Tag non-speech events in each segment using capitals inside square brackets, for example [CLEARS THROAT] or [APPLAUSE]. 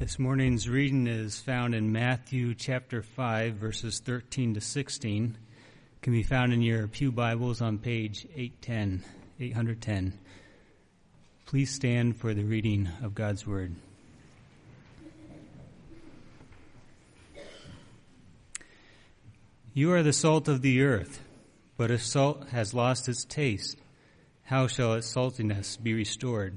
This morning's reading is found in Matthew chapter 5, verses 13 to 16. It can be found in your Pew Bibles on page 810, 810. Please stand for the reading of God's Word. You are the salt of the earth, but if salt has lost its taste, how shall its saltiness be restored?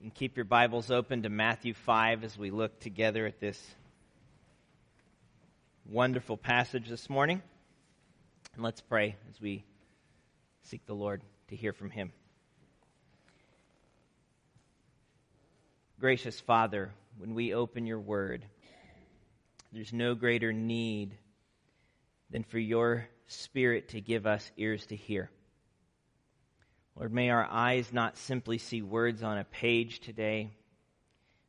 And keep your Bibles open to Matthew 5 as we look together at this wonderful passage this morning. And let's pray as we seek the Lord to hear from Him. Gracious Father, when we open your word, there's no greater need than for your Spirit to give us ears to hear. Lord, may our eyes not simply see words on a page today.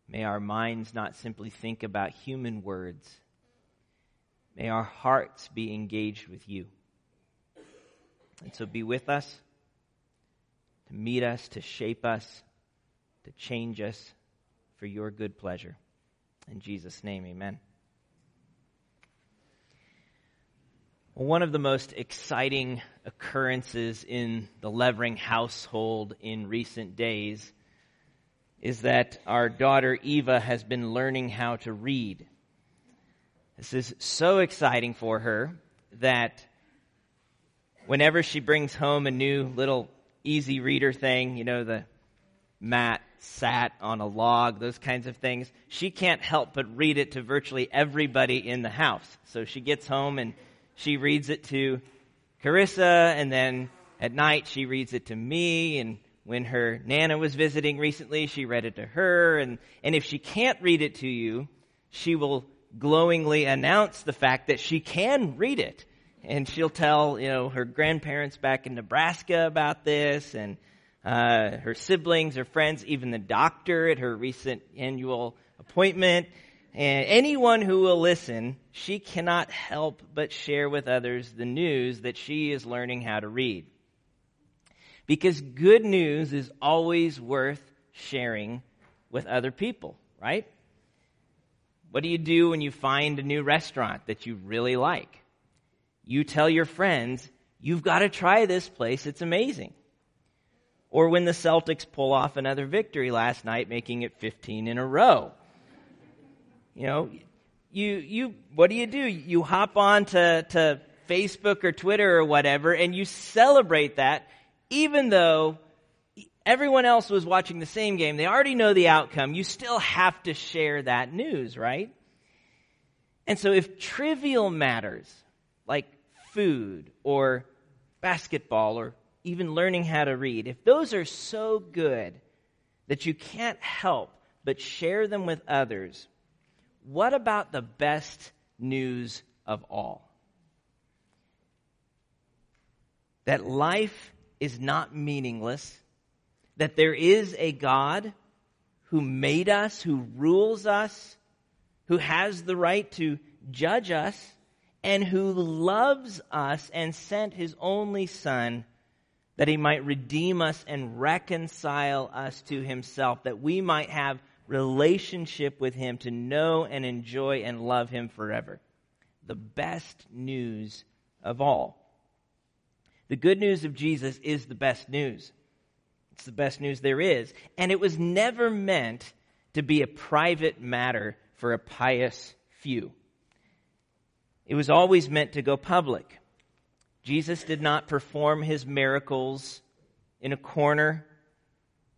May our minds not simply think about human words. May our hearts be engaged with you. And so be with us, to meet us, to shape us, to change us for your good pleasure. In Jesus' name, amen. One of the most exciting occurrences in the Levering household in recent days is that our daughter Eva has been learning how to read. This is so exciting for her that whenever she brings home a new little easy reader thing, you know, the mat sat on a log, those kinds of things, she can't help but read it to virtually everybody in the house. So she gets home and she reads it to Carissa, and then at night she reads it to me, and when her Nana was visiting recently, she read it to her, and, and if she can't read it to you, she will glowingly announce the fact that she can read it. And she'll tell, you know, her grandparents back in Nebraska about this, and uh, her siblings, her friends, even the doctor at her recent annual appointment. And anyone who will listen, she cannot help but share with others the news that she is learning how to read. Because good news is always worth sharing with other people, right? What do you do when you find a new restaurant that you really like? You tell your friends, you've got to try this place, it's amazing. Or when the Celtics pull off another victory last night, making it 15 in a row. You know, you, you, what do you do? You hop on to, to Facebook or Twitter or whatever and you celebrate that even though everyone else was watching the same game. They already know the outcome. You still have to share that news, right? And so if trivial matters like food or basketball or even learning how to read, if those are so good that you can't help but share them with others, what about the best news of all? That life is not meaningless, that there is a God who made us, who rules us, who has the right to judge us, and who loves us and sent his only Son that he might redeem us and reconcile us to himself, that we might have relationship with Him, to know and enjoy and love Him forever. The best news of all. The good news of Jesus is the best news. It's the best news there is. And it was never meant to be a private matter for a pious few. It was always meant to go public. Jesus did not perform his miracles in a corner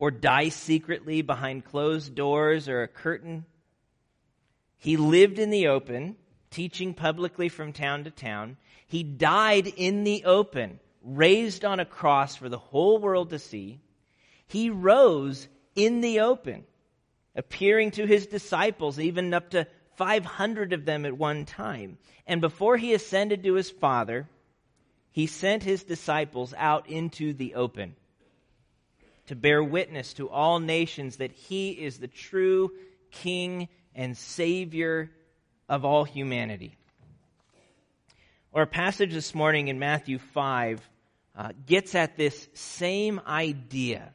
or die secretly behind closed doors or a curtain. He lived in the open, teaching publicly from town to town. He died in the open, raised on a cross for the whole world to see, he rose in the open, appearing to his disciples, even up to 500 of them at one time. And before he ascended to his Father, he sent his disciples out into the open to bear witness to all nations that he is the true King and Savior of all humanity. Our passage this morning in Matthew 5 uh, gets at this same idea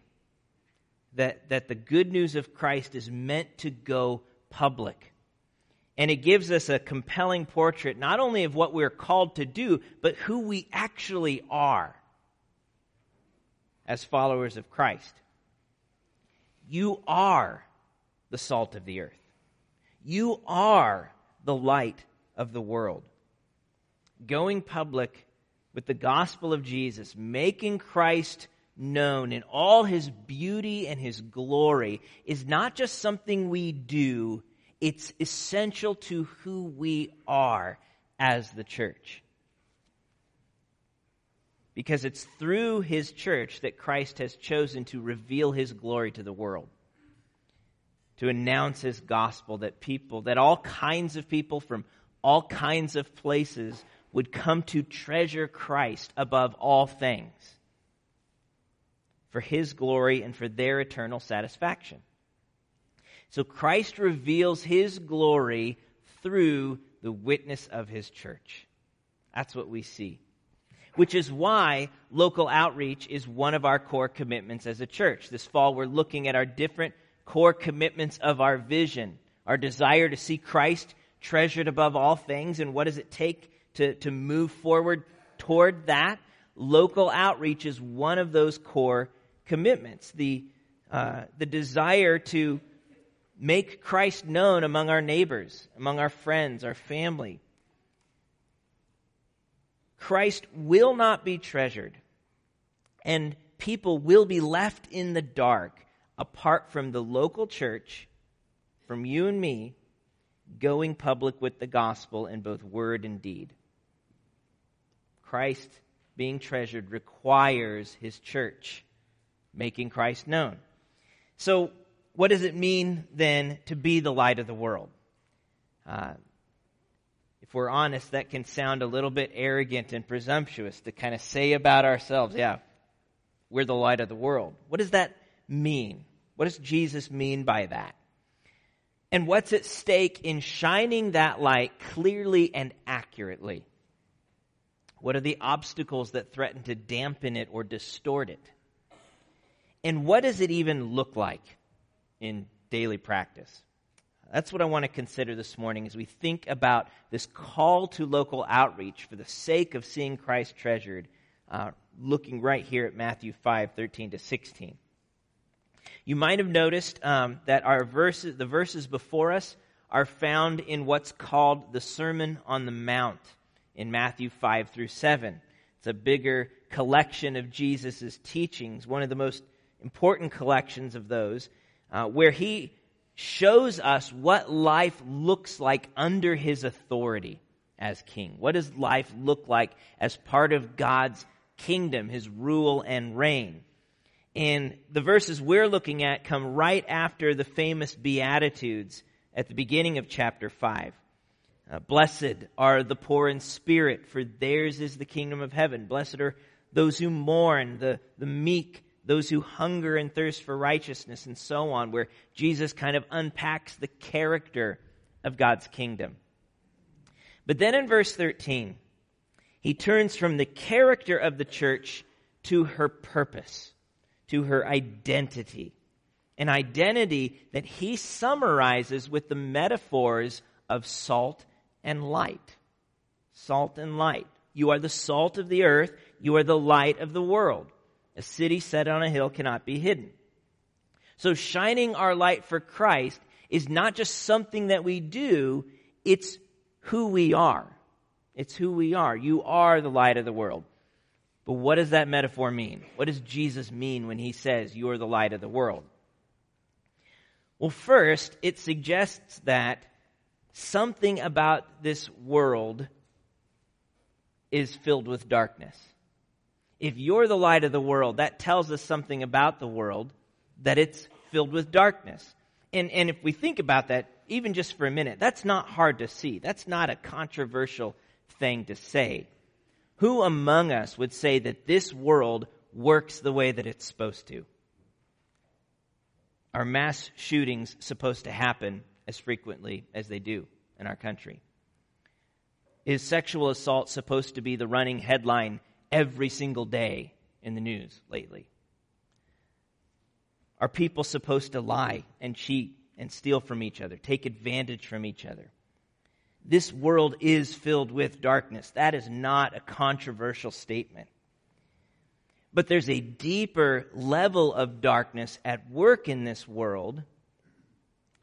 that, that the good news of Christ is meant to go public. And it gives us a compelling portrait not only of what we're called to do, but who we actually are as followers of Christ. You are the salt of the earth. You are the light of the world. Going public with the gospel of Jesus, making Christ known in all his beauty and his glory, is not just something we do, it's essential to who we are as the church. Because it's through his church that Christ has chosen to reveal his glory to the world. To announce his gospel that people, that all kinds of people from all kinds of places would come to treasure Christ above all things for his glory and for their eternal satisfaction. So Christ reveals his glory through the witness of his church. That's what we see. Which is why local outreach is one of our core commitments as a church. This fall, we're looking at our different core commitments of our vision, our desire to see Christ treasured above all things, and what does it take to, to move forward toward that? Local outreach is one of those core commitments. The, uh, the desire to make Christ known among our neighbors, among our friends, our family. Christ will not be treasured, and people will be left in the dark apart from the local church, from you and me, going public with the gospel in both word and deed. Christ being treasured requires his church making Christ known. So, what does it mean then to be the light of the world? Uh, if we're honest, that can sound a little bit arrogant and presumptuous to kind of say about ourselves, yeah, we're the light of the world. What does that mean? What does Jesus mean by that? And what's at stake in shining that light clearly and accurately? What are the obstacles that threaten to dampen it or distort it? And what does it even look like? in daily practice. That's what I want to consider this morning as we think about this call to local outreach for the sake of seeing Christ treasured, uh, looking right here at Matthew 5 13 to 16. You might have noticed um, that our verses, the verses before us are found in what's called the Sermon on the Mount in Matthew 5 through 7. It's a bigger collection of Jesus' teachings, one of the most important collections of those uh, where he shows us what life looks like under his authority as king. What does life look like as part of God's kingdom, his rule and reign? And the verses we're looking at come right after the famous Beatitudes at the beginning of chapter 5. Uh, Blessed are the poor in spirit, for theirs is the kingdom of heaven. Blessed are those who mourn, the, the meek, those who hunger and thirst for righteousness, and so on, where Jesus kind of unpacks the character of God's kingdom. But then in verse 13, he turns from the character of the church to her purpose, to her identity. An identity that he summarizes with the metaphors of salt and light. Salt and light. You are the salt of the earth. You are the light of the world. A city set on a hill cannot be hidden. So shining our light for Christ is not just something that we do, it's who we are. It's who we are. You are the light of the world. But what does that metaphor mean? What does Jesus mean when he says you are the light of the world? Well, first, it suggests that something about this world is filled with darkness. If you're the light of the world, that tells us something about the world, that it's filled with darkness. And, and if we think about that, even just for a minute, that's not hard to see. That's not a controversial thing to say. Who among us would say that this world works the way that it's supposed to? Are mass shootings supposed to happen as frequently as they do in our country? Is sexual assault supposed to be the running headline every single day in the news lately? Are people supposed to lie and cheat and steal from each other, take advantage from each other? This world is filled with darkness. That is not a controversial statement. But there's a deeper level of darkness at work in this world,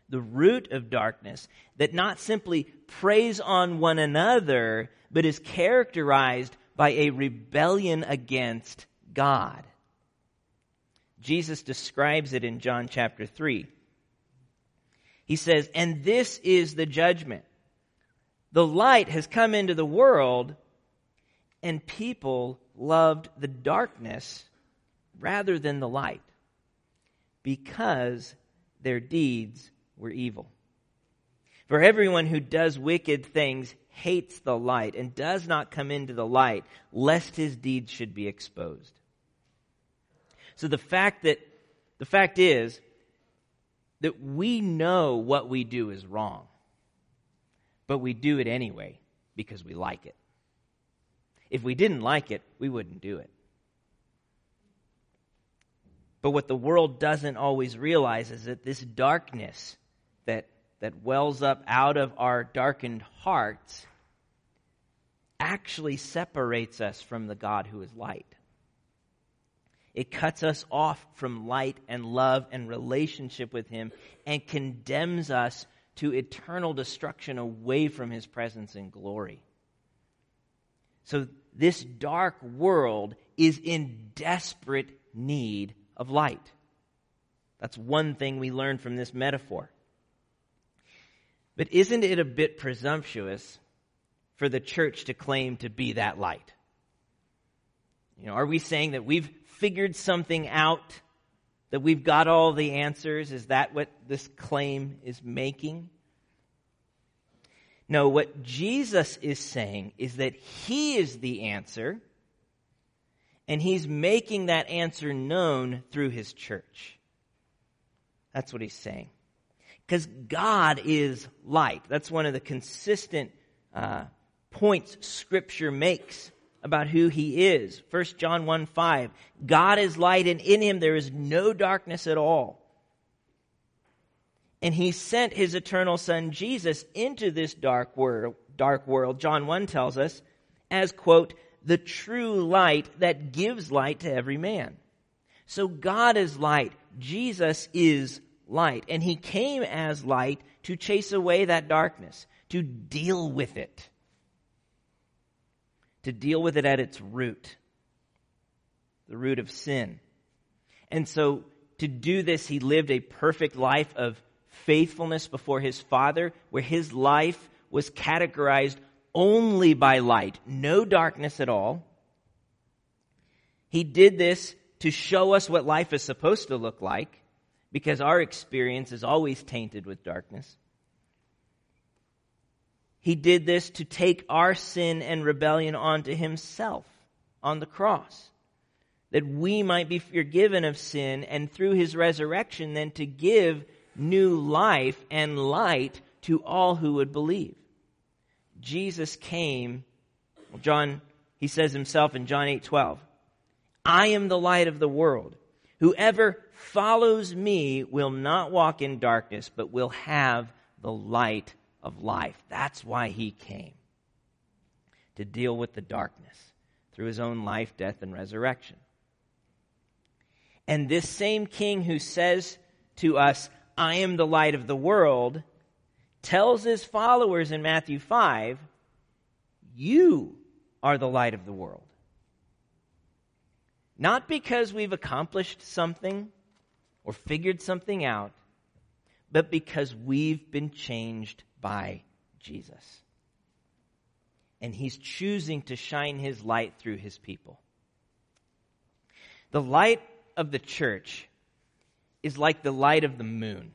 the root of darkness, that not simply preys on one another, but is characterized by a rebellion against God. Jesus describes it in John chapter 3. He says, And this is the judgment. The light has come into the world, and people loved the darkness rather than the light because their deeds were evil. For everyone who does wicked things hates the light and does not come into the light, lest his deeds should be exposed. So the fact that, the fact is that we know what we do is wrong, but we do it anyway because we like it. If we didn't like it, we wouldn't do it. But what the world doesn't always realize is that this darkness that, that wells up out of our darkened hearts actually separates us from the God who is light. It cuts us off from light and love and relationship with Him and condemns us to eternal destruction away from His presence and glory. So this dark world is in desperate need of light. That's one thing we learn from this metaphor. But isn't it a bit presumptuous for the church to claim to be that light? You know, are we saying that we've figured something out, that we've got all the answers? Is that what this claim is making? No, what Jesus is saying is that He is the answer, and He's making that answer known through His church. That's what He's saying. Because God is light. That's one of the consistent uh, points Scripture makes about who He is. 1 John 1 5. God is light, and in Him there is no darkness at all and he sent his eternal son Jesus into this dark world, dark world, John 1 tells us, as quote, the true light that gives light to every man. So God is light. Jesus is light. And he came as light to chase away that darkness, to deal with it, to deal with it at its root, the root of sin. And so to do this, he lived a perfect life of faithfulness before his Father, where his life was categorized only by light, no darkness at all. He did this to show us what life is supposed to look like, because our experience is always tainted with darkness. He did this to take our sin and rebellion onto himself on the cross, that we might be forgiven of sin, and through his resurrection, then to give new life and light to all who would believe. Jesus came, John, he says himself in John 8 12, I am the light of the world. Whoever follows me will not walk in darkness, but will have the light of life. That's why he came. To deal with the darkness through his own life, death, and resurrection. And this same king who says to us, I am the light of the world, tells his followers in Matthew 5, You are the light of the world. Not because we've accomplished something or figured something out, but because we've been changed by Jesus. And he's choosing to shine his light through his people. The light of the church is like the light of the moon.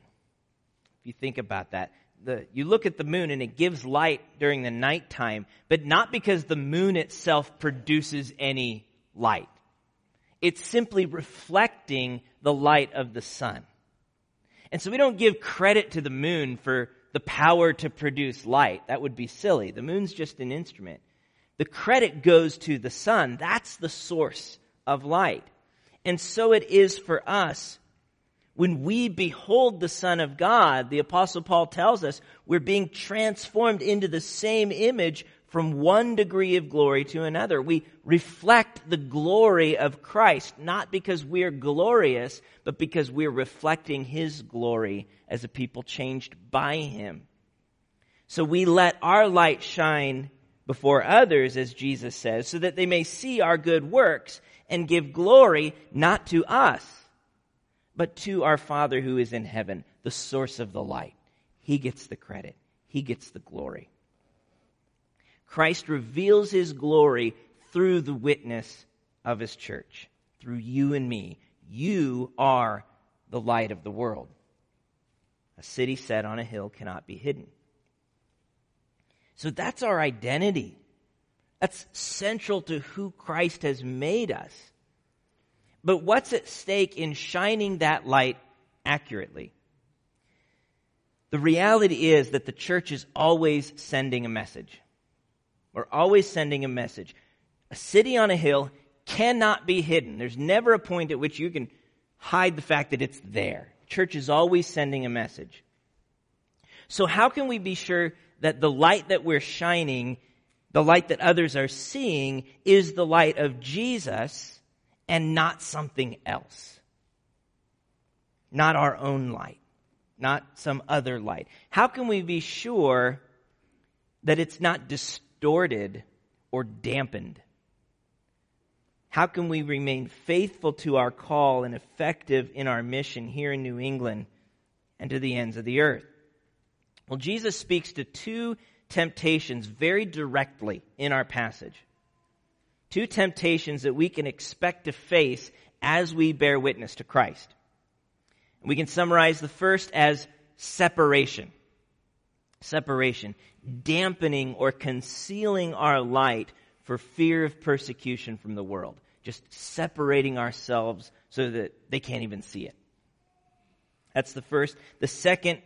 If you think about that, the, you look at the moon and it gives light during the nighttime, but not because the moon itself produces any light. It's simply reflecting the light of the sun. And so we don't give credit to the moon for the power to produce light. That would be silly. The moon's just an instrument. The credit goes to the sun. That's the source of light. And so it is for us. When we behold the Son of God, the Apostle Paul tells us we're being transformed into the same image from one degree of glory to another. We reflect the glory of Christ, not because we're glorious, but because we're reflecting His glory as a people changed by Him. So we let our light shine before others, as Jesus says, so that they may see our good works and give glory not to us, but to our Father who is in heaven, the source of the light. He gets the credit. He gets the glory. Christ reveals his glory through the witness of his church, through you and me. You are the light of the world. A city set on a hill cannot be hidden. So that's our identity. That's central to who Christ has made us. But what's at stake in shining that light accurately? The reality is that the church is always sending a message. We're always sending a message. A city on a hill cannot be hidden. There's never a point at which you can hide the fact that it's there. Church is always sending a message. So how can we be sure that the light that we're shining, the light that others are seeing, is the light of Jesus and not something else? Not our own light, not some other light. How can we be sure that it's not distorted? Distorted or dampened? How can we remain faithful to our call and effective in our mission here in New England and to the ends of the earth? Well, Jesus speaks to two temptations very directly in our passage. Two temptations that we can expect to face as we bear witness to Christ. We can summarize the first as separation. Separation dampening or concealing our light for fear of persecution from the world. Just separating ourselves so that they can't even see it. That's the first. The second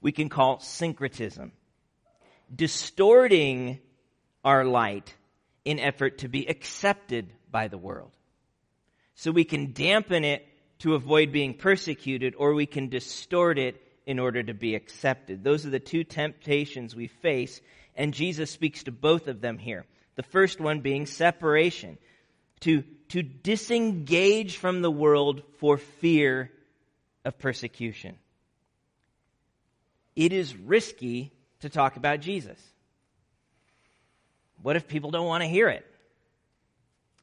we can call syncretism. Distorting our light in effort to be accepted by the world. So we can dampen it to avoid being persecuted, or we can distort it in order to be accepted. Those are the two temptations we face, and Jesus speaks to both of them here. The first one being separation, to, to disengage from the world for fear of persecution. It is risky to talk about Jesus. What if people don't want to hear it?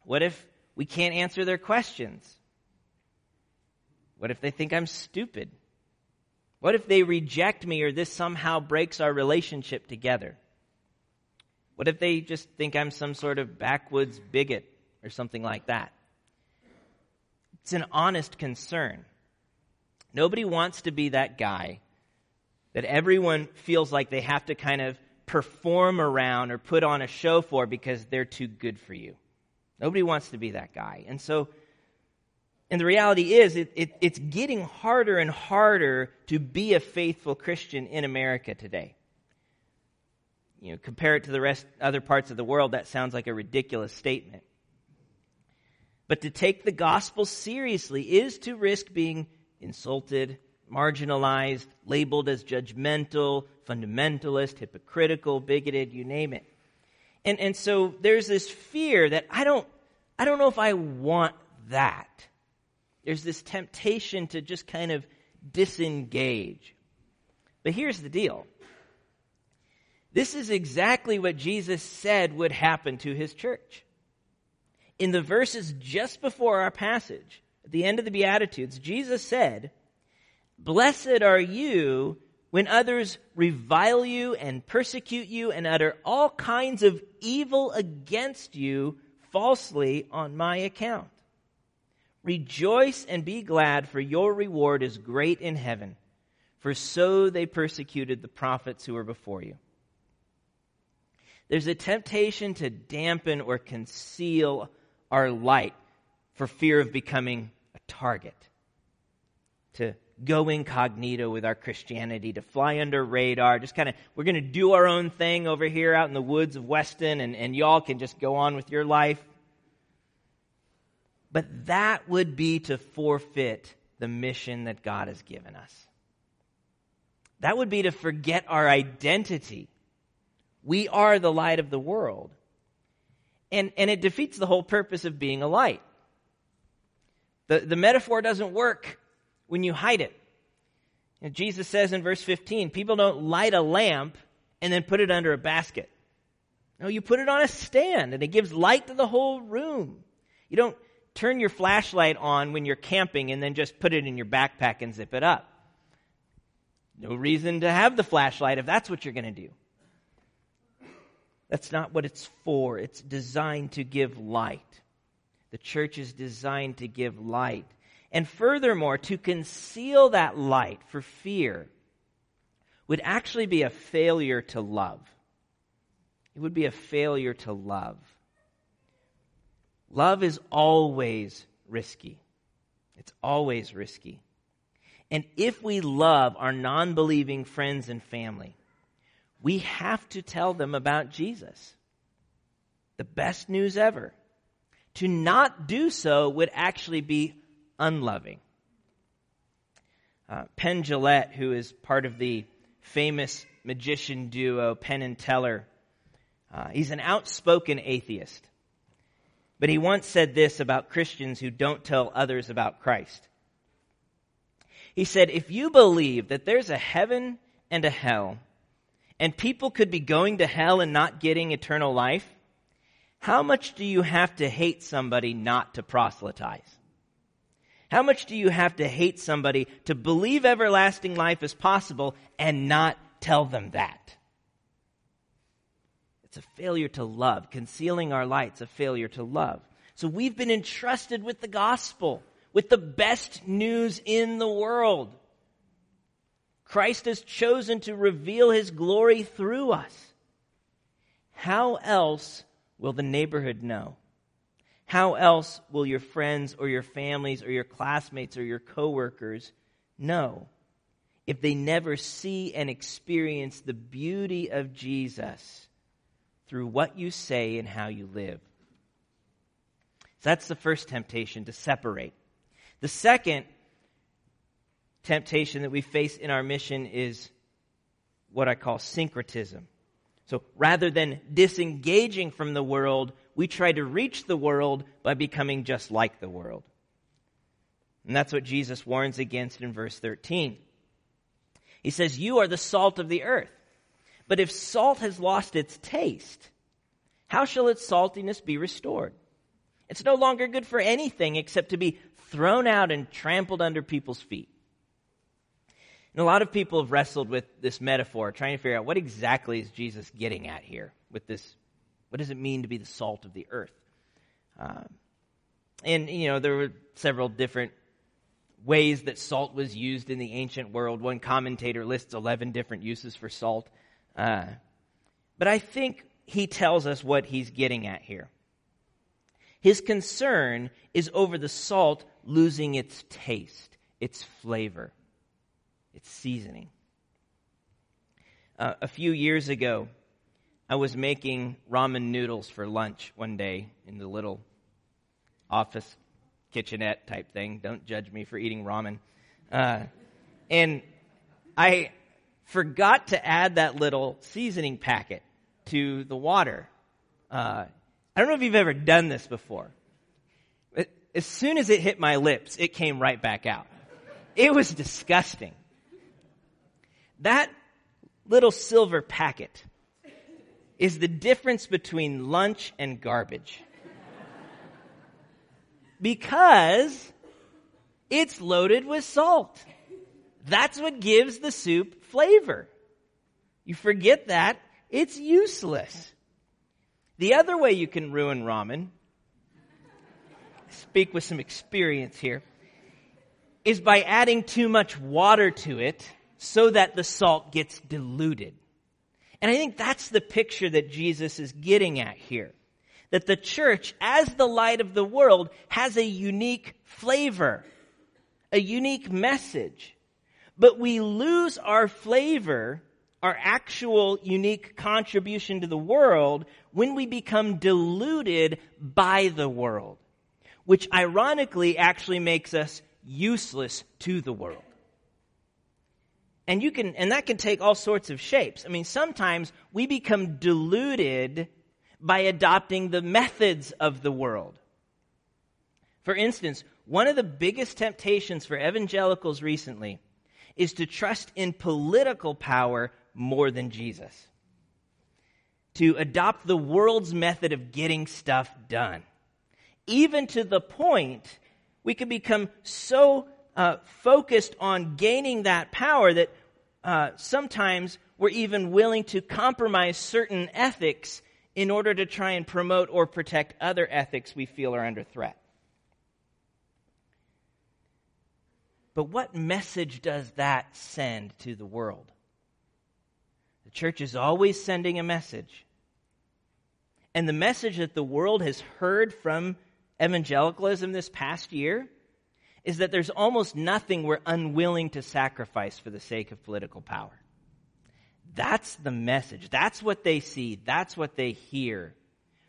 What if we can't answer their questions? What if they think I'm stupid? What if they reject me or this somehow breaks our relationship together? What if they just think I'm some sort of backwoods bigot or something like that? It's an honest concern. Nobody wants to be that guy that everyone feels like they have to kind of perform around or put on a show for because they're too good for you. Nobody wants to be that guy. And so and the reality is, it, it, it's getting harder and harder to be a faithful Christian in America today. You know, compare it to the rest, other parts of the world, that sounds like a ridiculous statement. But to take the gospel seriously is to risk being insulted, marginalized, labeled as judgmental, fundamentalist, hypocritical, bigoted, you name it. And, and so there's this fear that I don't, I don't know if I want that there's this temptation to just kind of disengage. But here's the deal. This is exactly what Jesus said would happen to his church. In the verses just before our passage, at the end of the Beatitudes, Jesus said, Blessed are you when others revile you and persecute you and utter all kinds of evil against you falsely on my account. Rejoice and be glad, for your reward is great in heaven, for so they persecuted the prophets who were before you. There's a temptation to dampen or conceal our light for fear of becoming a target, to go incognito with our Christianity, to fly under radar, just kind of, we're going to do our own thing over here out in the woods of Weston, and, and y'all can just go on with your life. But that would be to forfeit the mission that God has given us. That would be to forget our identity. We are the light of the world. And, and it defeats the whole purpose of being a light. The, the metaphor doesn't work when you hide it. Jesus says in verse 15, people don't light a lamp and then put it under a basket. No, you put it on a stand and it gives light to the whole room. You don't turn your flashlight on when you're camping and then just put it in your backpack and zip it up. No reason to have the flashlight if that's what you're going to do. That's not what it's for. It's designed to give light. The church is designed to give light. And furthermore, to conceal that light for fear would actually be a failure to love. It would be a failure to love. Love is always risky. It's always risky. And if we love our non believing friends and family, we have to tell them about Jesus. The best news ever. To not do so would actually be unloving. Uh, Penn Jillette, who is part of the famous magician duo Penn and Teller, uh, he's an outspoken atheist. But he once said this about Christians who don't tell others about Christ. He said, if you believe that there's a heaven and a hell, and people could be going to hell and not getting eternal life, how much do you have to hate somebody not to proselytize? How much do you have to hate somebody to believe everlasting life is possible and not tell them that? It's a failure to love. Concealing our light's a failure to love. So we've been entrusted with the gospel, with the best news in the world. Christ has chosen to reveal his glory through us. How else will the neighborhood know? How else will your friends or your families or your classmates or your coworkers know if they never see and experience the beauty of Jesus through what you say and how you live? So that's the first temptation to separate. The second temptation that we face in our mission is what I call syncretism. So rather than disengaging from the world, we try to reach the world by becoming just like the world. And that's what Jesus warns against in verse 13. He says, You are the salt of the earth. But if salt has lost its taste, how shall its saltiness be restored? It's no longer good for anything except to be thrown out and trampled under people's feet. And a lot of people have wrestled with this metaphor, trying to figure out what exactly is Jesus getting at here with this what does it mean to be the salt of the earth? Um, and, you know, there were several different ways that salt was used in the ancient world. One commentator lists 11 different uses for salt. Uh, but I think he tells us what he's getting at here. His concern is over the salt losing its taste, its flavor, its seasoning. Uh, a few years ago, I was making ramen noodles for lunch one day in the little office kitchenette type thing. Don't judge me for eating ramen. Uh, and I forgot to add that little seasoning packet to the water. Uh, I don't know if you've ever done this before. But as soon as it hit my lips, it came right back out. It was disgusting. That little silver packet is the difference between lunch and garbage. because it's loaded with salt. That's what gives the soup flavor. You forget that, it's useless. The other way you can ruin ramen speak with some experience here, is by adding too much water to it so that the salt gets diluted. And I think that's the picture that Jesus is getting at here. That the church, as the light of the world, has a unique flavor, a unique message. But we lose our flavor, our actual unique contribution to the world, when we become diluted by the world. Which ironically actually makes us useless to the world. And you can, and that can take all sorts of shapes. I mean, sometimes we become deluded by adopting the methods of the world. For instance, one of the biggest temptations for evangelicals recently is to trust in political power more than Jesus. To adopt the world's method of getting stuff done. Even to the point we can become so uh, focused on gaining that power that uh, sometimes we're even willing to compromise certain ethics in order to try and promote or protect other ethics we feel are under threat. But what message does that send to the world? The church is always sending a message. And the message that the world has heard from evangelicalism this past year is that there's almost nothing we're unwilling to sacrifice for the sake of political power. That's the message. That's what they see. That's what they hear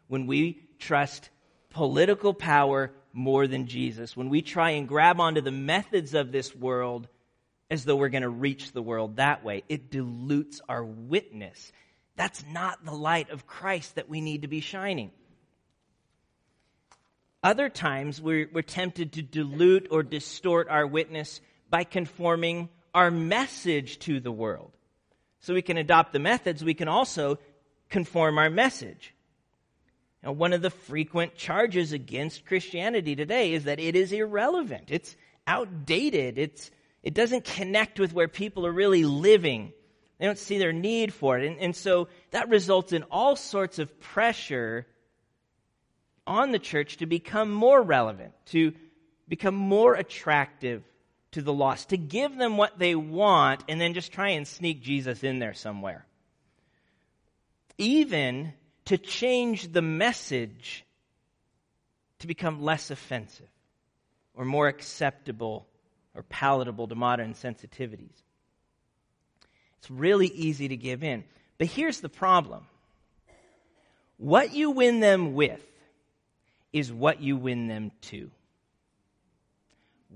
when we trust political power more than Jesus. When we try and grab onto the methods of this world as though we're going to reach the world that way, it dilutes our witness. That's not the light of Christ that we need to be shining. Other times, we're, we're tempted to dilute or distort our witness by conforming our message to the world. So we can adopt the methods, we can also conform our message. Now, one of the frequent charges against Christianity today is that it is irrelevant. It's outdated. It's, it doesn't connect with where people are really living. They don't see their need for it. And, and so that results in all sorts of pressure on the church to become more relevant, to become more attractive to the lost, to give them what they want and then just try and sneak Jesus in there somewhere. Even to change the message to become less offensive or more acceptable or palatable to modern sensitivities. It's really easy to give in. But here's the problem what you win them with is what you win them to.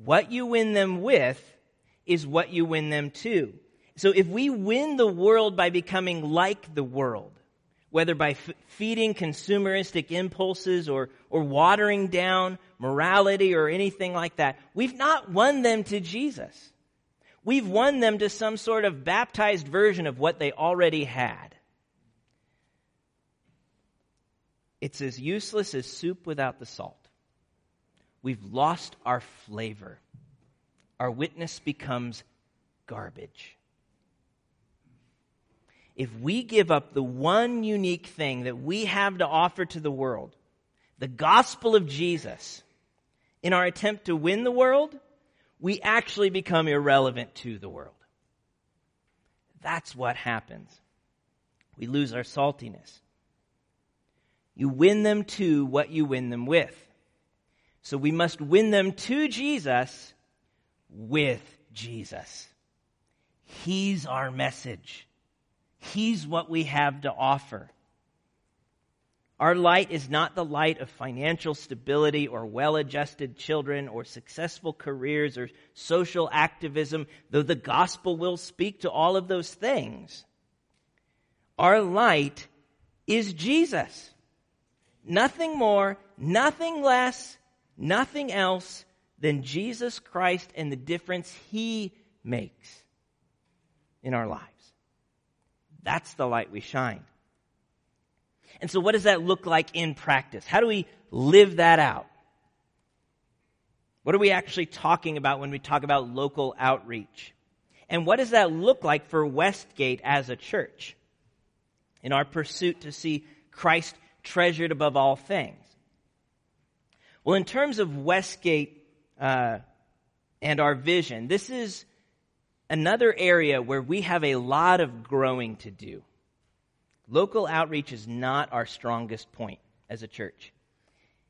What you win them with is what you win them to. So if we win the world by becoming like the world, whether by f- feeding consumeristic impulses or, or watering down morality or anything like that, we've not won them to Jesus. We've won them to some sort of baptized version of what they already had. It's as useless as soup without the salt. We've lost our flavor. Our witness becomes garbage. If we give up the one unique thing that we have to offer to the world, the gospel of Jesus, in our attempt to win the world, we actually become irrelevant to the world. That's what happens. We lose our saltiness. You win them to what you win them with. So we must win them to Jesus with Jesus. He's our message. He's what we have to offer. Our light is not the light of financial stability or well adjusted children or successful careers or social activism, though the gospel will speak to all of those things. Our light is Jesus. Nothing more, nothing less, nothing else than Jesus Christ and the difference he makes in our lives. That's the light we shine. And so, what does that look like in practice? How do we live that out? What are we actually talking about when we talk about local outreach? And what does that look like for Westgate as a church in our pursuit to see Christ treasured above all things. Well, in terms of Westgate uh, and our vision, this is another area where we have a lot of growing to do. Local outreach is not our strongest point as a church.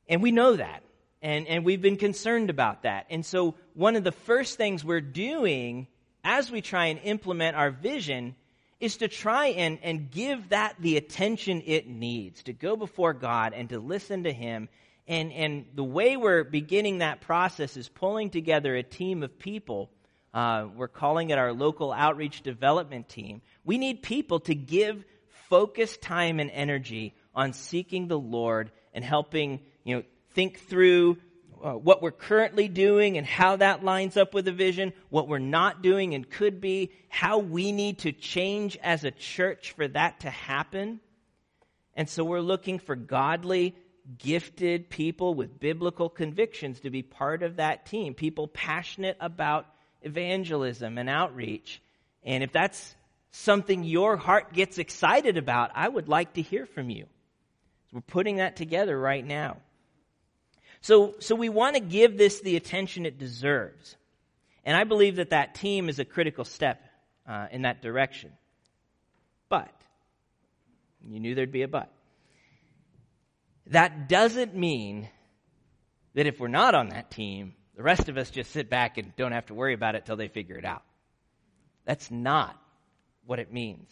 And we know that. And, and we've been concerned about that. And so, one of the first things we're doing as we try and implement our vision is to try and, and give that the attention it needs, to go before God and to listen to Him. And, and the way we're beginning that process is pulling together a team of people. Uh, we're calling it our local outreach development team. We need people to give focused time and energy on seeking the Lord and helping, you know, think through uh, what we're currently doing and how that lines up with the vision, what we're not doing and could be, how we need to change as a church for that to happen. And so we're looking for godly, gifted people with biblical convictions to be part of that team, people passionate about evangelism and outreach. And if that's something your heart gets excited about, I would like to hear from you. we're putting that together right now. So, so we want to give this the attention it deserves. And I believe that that team is a critical step uh, in that direction. But, you knew there'd be a but. That doesn't mean that if we're not on that team, the rest of us just sit back and don't have to worry about it till they figure it out. That's not what it means.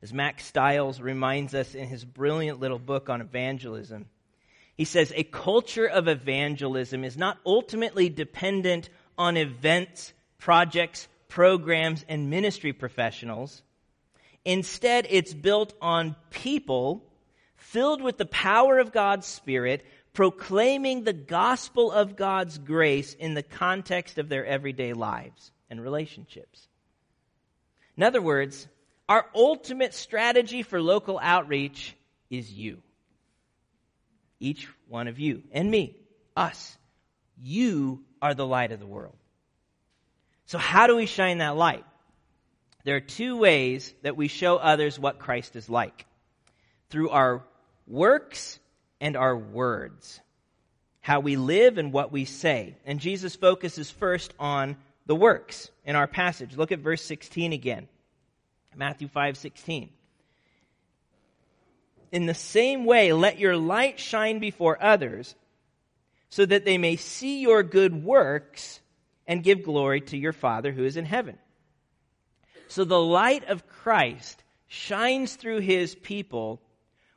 As Mack Stiles reminds us in his brilliant little book on evangelism, he says, a culture of evangelism is not ultimately dependent on events, projects, programs, and ministry professionals. Instead, it's built on people filled with the power of God's Spirit, proclaiming the gospel of God's grace in the context of their everyday lives and relationships. In other words, our ultimate strategy for local outreach is you each one of you and me, us. You are the light of the world. So, how do we shine that light? There are two ways that we show others what Christ is like through our works and our words. How we live and what we say. And Jesus focuses first on the works in our passage. Look at verse 16 again. Matthew 5 16 in the same way, let your light shine before others so that they may see your good works and give glory to your Father who is in heaven. So the light of Christ shines through his people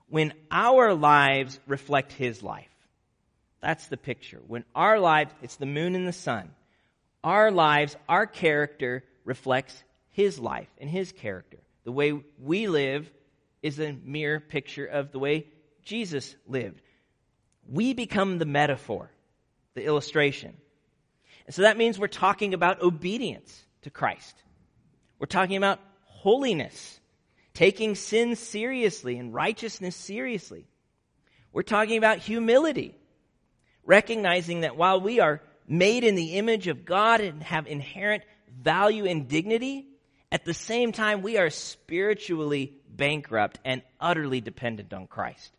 when our lives reflect his life. That's the picture. When our lives, it's the moon and the sun. Our lives, our character reflects his life and his character. The way we live is a mere picture of the way Jesus lived. We become the metaphor, the illustration. And so that means we're talking about obedience to Christ. We're talking about holiness, taking sin seriously and righteousness seriously. We're talking about humility, recognizing that while we are made in the image of God and have inherent value and dignity, at the same time, we are spiritually bankrupt and utterly dependent on Christ.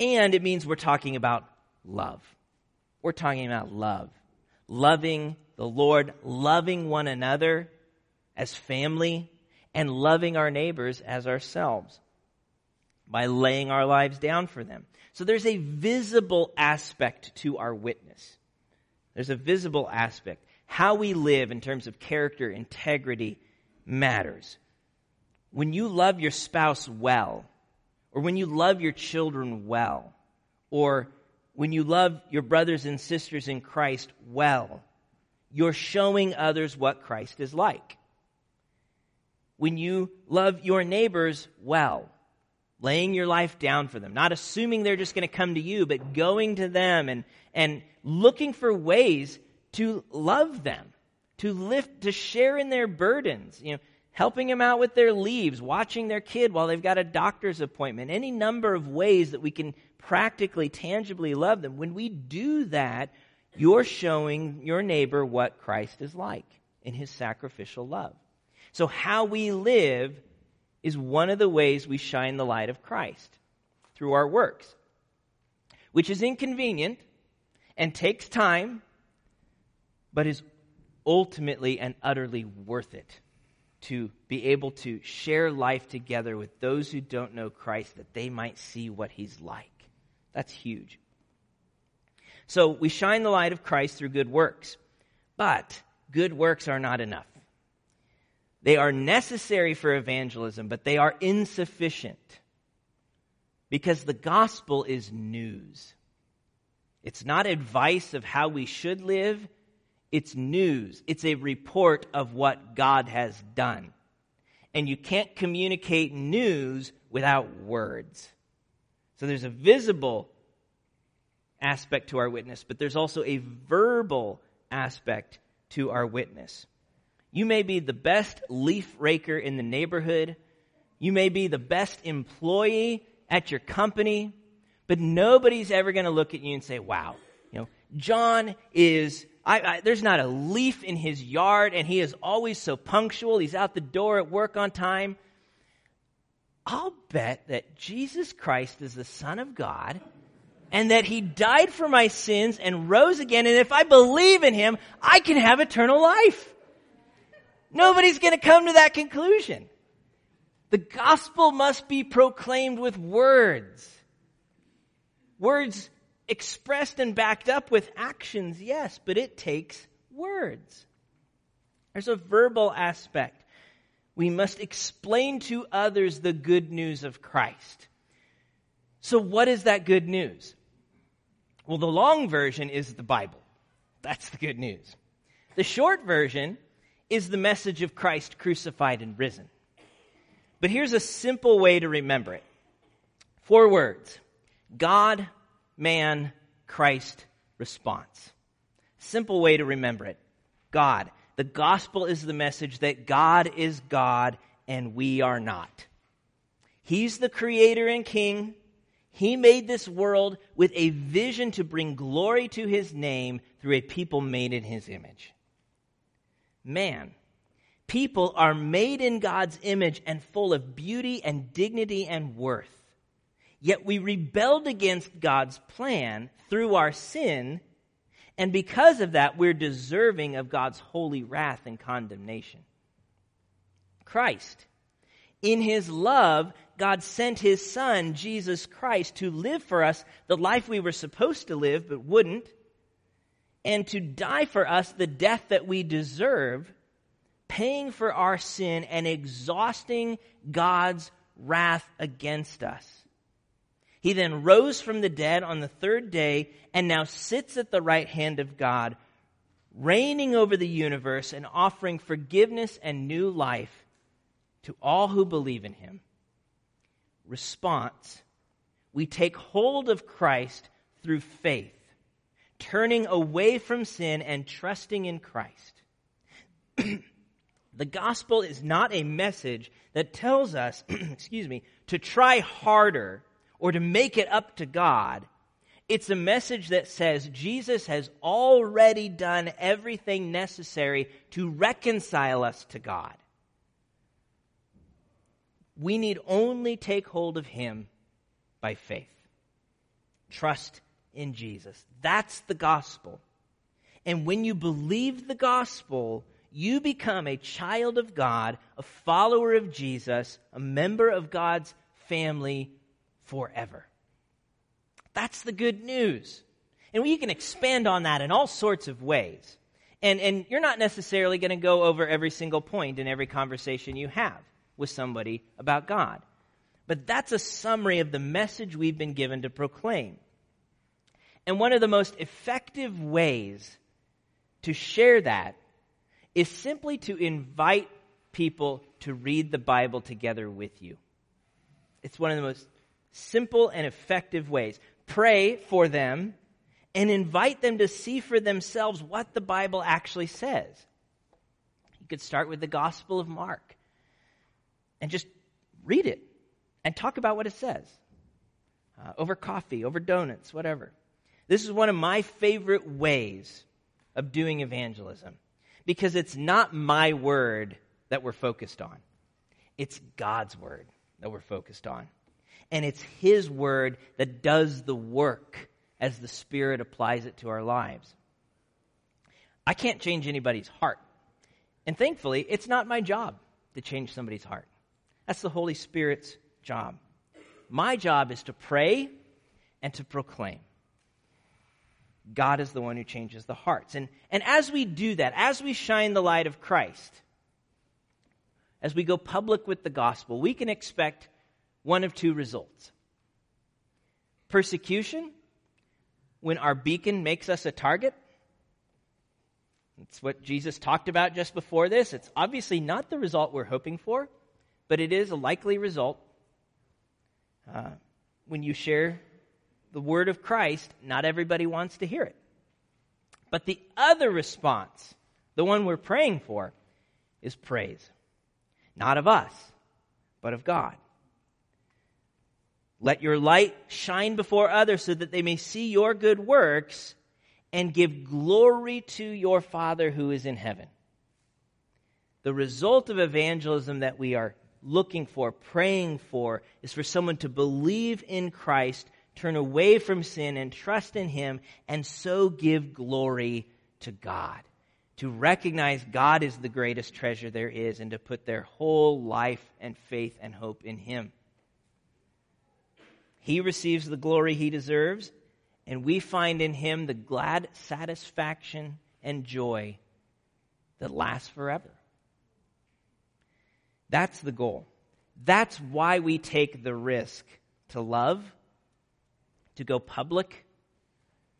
And it means we're talking about love. We're talking about love. Loving the Lord, loving one another as family, and loving our neighbors as ourselves by laying our lives down for them. So there's a visible aspect to our witness. There's a visible aspect. How we live in terms of character, integrity matters when you love your spouse well, or when you love your children well, or when you love your brothers and sisters in Christ well, you're showing others what Christ is like. When you love your neighbors well, laying your life down for them, not assuming they're just going to come to you, but going to them and, and looking for ways to love them, to lift, to share in their burdens. You know, helping them out with their leaves, watching their kid while they've got a doctor's appointment, any number of ways that we can practically, tangibly love them. When we do that, you're showing your neighbor what Christ is like in his sacrificial love. So, how we live is one of the ways we shine the light of Christ through our works. which is inconvenient and takes time, but is ultimately and utterly worth it to be able to share life together with those who don't know Christ that they might see what he's like. That's huge. So we shine the light of Christ through good works, but good works are not enough. They are necessary for evangelism, but they are insufficient because the gospel is news. It's not advice of how we should live. It's news. It's a report of what God has done. And you can't communicate news without words. So there's a visible aspect to our witness, but there's also a verbal aspect to our witness. You may be the best leaf raker in the neighborhood. You may be the best employee at your company, but nobody's ever going to look at you and say, wow, you know, John is, I, I, there's not a leaf in his yard and he is always so punctual. He's out the door at work on time. I'll bet that Jesus Christ is the Son of God and that he died for my sins and rose again. And if I believe in him, I can have eternal life. Nobody's going to come to that conclusion. The gospel must be proclaimed with words. Words expressed and backed up with actions, yes, but it takes words. There's a verbal aspect. We must explain to others the good news of Christ. So, what is that good news? Well, the long version is the Bible. That's the good news. The short version is the message of Christ crucified and risen. But here's a simple way to remember it four words God, man, Christ, response. Simple way to remember it God. The gospel is the message that God is God and we are not. He's the creator and king. He made this world with a vision to bring glory to his name through a people made in his image. Man, people are made in God's image and full of beauty and dignity and worth. Yet we rebelled against God's plan through our sin, and because of that, we're deserving of God's holy wrath and condemnation. Christ, in his love, God sent his son, Jesus Christ, to live for us the life we were supposed to live but wouldn't, and to die for us the death that we deserve, paying for our sin and exhausting God's wrath against us. He then rose from the dead on the third day and now sits at the right hand of God, reigning over the universe and offering forgiveness and new life to all who believe in him response, we take hold of Christ through faith, turning away from sin and trusting in Christ. [CLEARS THROAT] the gospel is not a message that tells us, [CLEARS THROAT] excuse me, to try harder or to make it up to God. It's a message that says Jesus has already done everything necessary to reconcile us to God. We need only take hold of Him by faith. Trust in Jesus. That's the gospel. And when you believe the gospel, you become a child of God, a follower of Jesus, a member of God's family forever. That's the good news. And we can expand on that in all sorts of ways. And, and you're not necessarily going to go over every single point in every conversation you have with somebody about God. But that's a summary of the message we've been given to proclaim. And one of the most effective ways to share that is simply to invite people to read the Bible together with you. It's one of the most simple and effective ways. Pray for them and invite them to see for themselves what the Bible actually says. You could start with the Gospel of Mark and just read it and talk about what it says uh, over coffee, over donuts, whatever. This is one of my favorite ways of doing evangelism because it's not my word that we're focused on, it's God's word that we're focused on. And it's His word that does the work as the Spirit applies it to our lives. I can't change anybody's heart. And thankfully, it's not my job to change somebody's heart. That's the Holy Spirit's job. My job is to pray and to proclaim. God is the one who changes the hearts. And, and as we do that, as we shine the light of Christ, as we go public with the gospel, we can expect one of two results persecution, when our beacon makes us a target. It's what Jesus talked about just before this. It's obviously not the result we're hoping for, but it is a likely result. Uh, when you share the word of Christ, not everybody wants to hear it. But the other response, the one we're praying for, is praise. Not of us, but of God. Let your light shine before others so that they may see your good works and give glory to your Father who is in heaven. The result of evangelism that we are looking for, praying for, is for someone to believe in Christ, turn away from sin, and trust in Him, and so give glory to God. To recognize God is the greatest treasure there is, and to put their whole life and faith and hope in Him. He receives the glory He deserves, and we find in Him the glad satisfaction and joy that lasts forever. That's the goal. That's why we take the risk to love, to go public,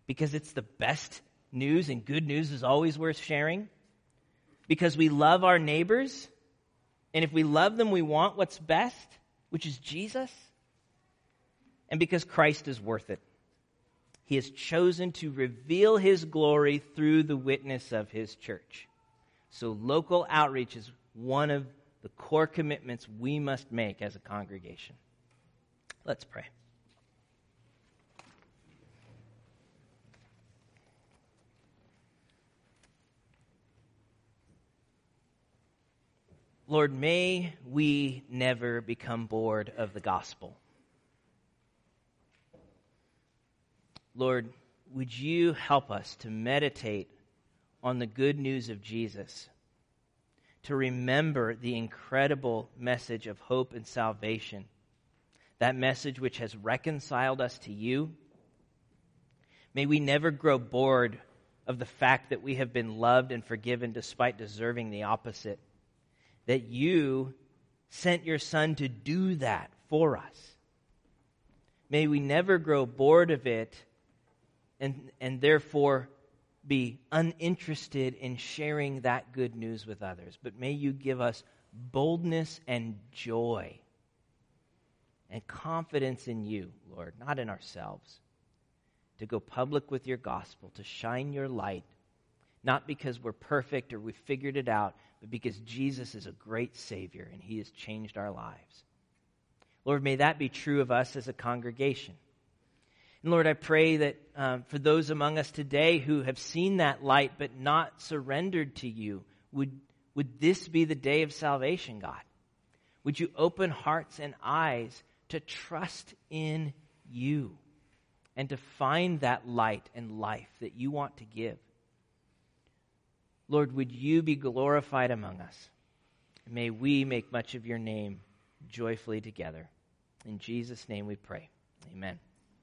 because it's the best news, and good news is always worth sharing. Because we love our neighbors, and if we love them, we want what's best, which is Jesus. And because Christ is worth it. He has chosen to reveal his glory through the witness of his church. So local outreach is one of the core commitments we must make as a congregation. Let's pray. Lord, may we never become bored of the gospel. Lord, would you help us to meditate on the good news of Jesus to remember the incredible message of hope and salvation, that message which has reconciled us to you. May we never grow bored of the fact that we have been loved and forgiven despite deserving the opposite, that you sent your Son to do that for us. May we never grow bored of it and, and therefore be uninterested in sharing that good news with others, but may you give us boldness and joy and confidence in you, Lord, not in ourselves, to go public with your gospel, to shine your light, not because we're perfect or we figured it out, but because Jesus is a great Savior and He has changed our lives. Lord, may that be true of us as a congregation. And Lord, I pray that um, for those among us today who have seen that light but not surrendered to you, would, would this be the day of salvation, God? Would you open hearts and eyes to trust in you and to find that light and life that you want to give? Lord, would you be glorified among us? May we make much of your name joyfully together. In Jesus' name we pray. Amen.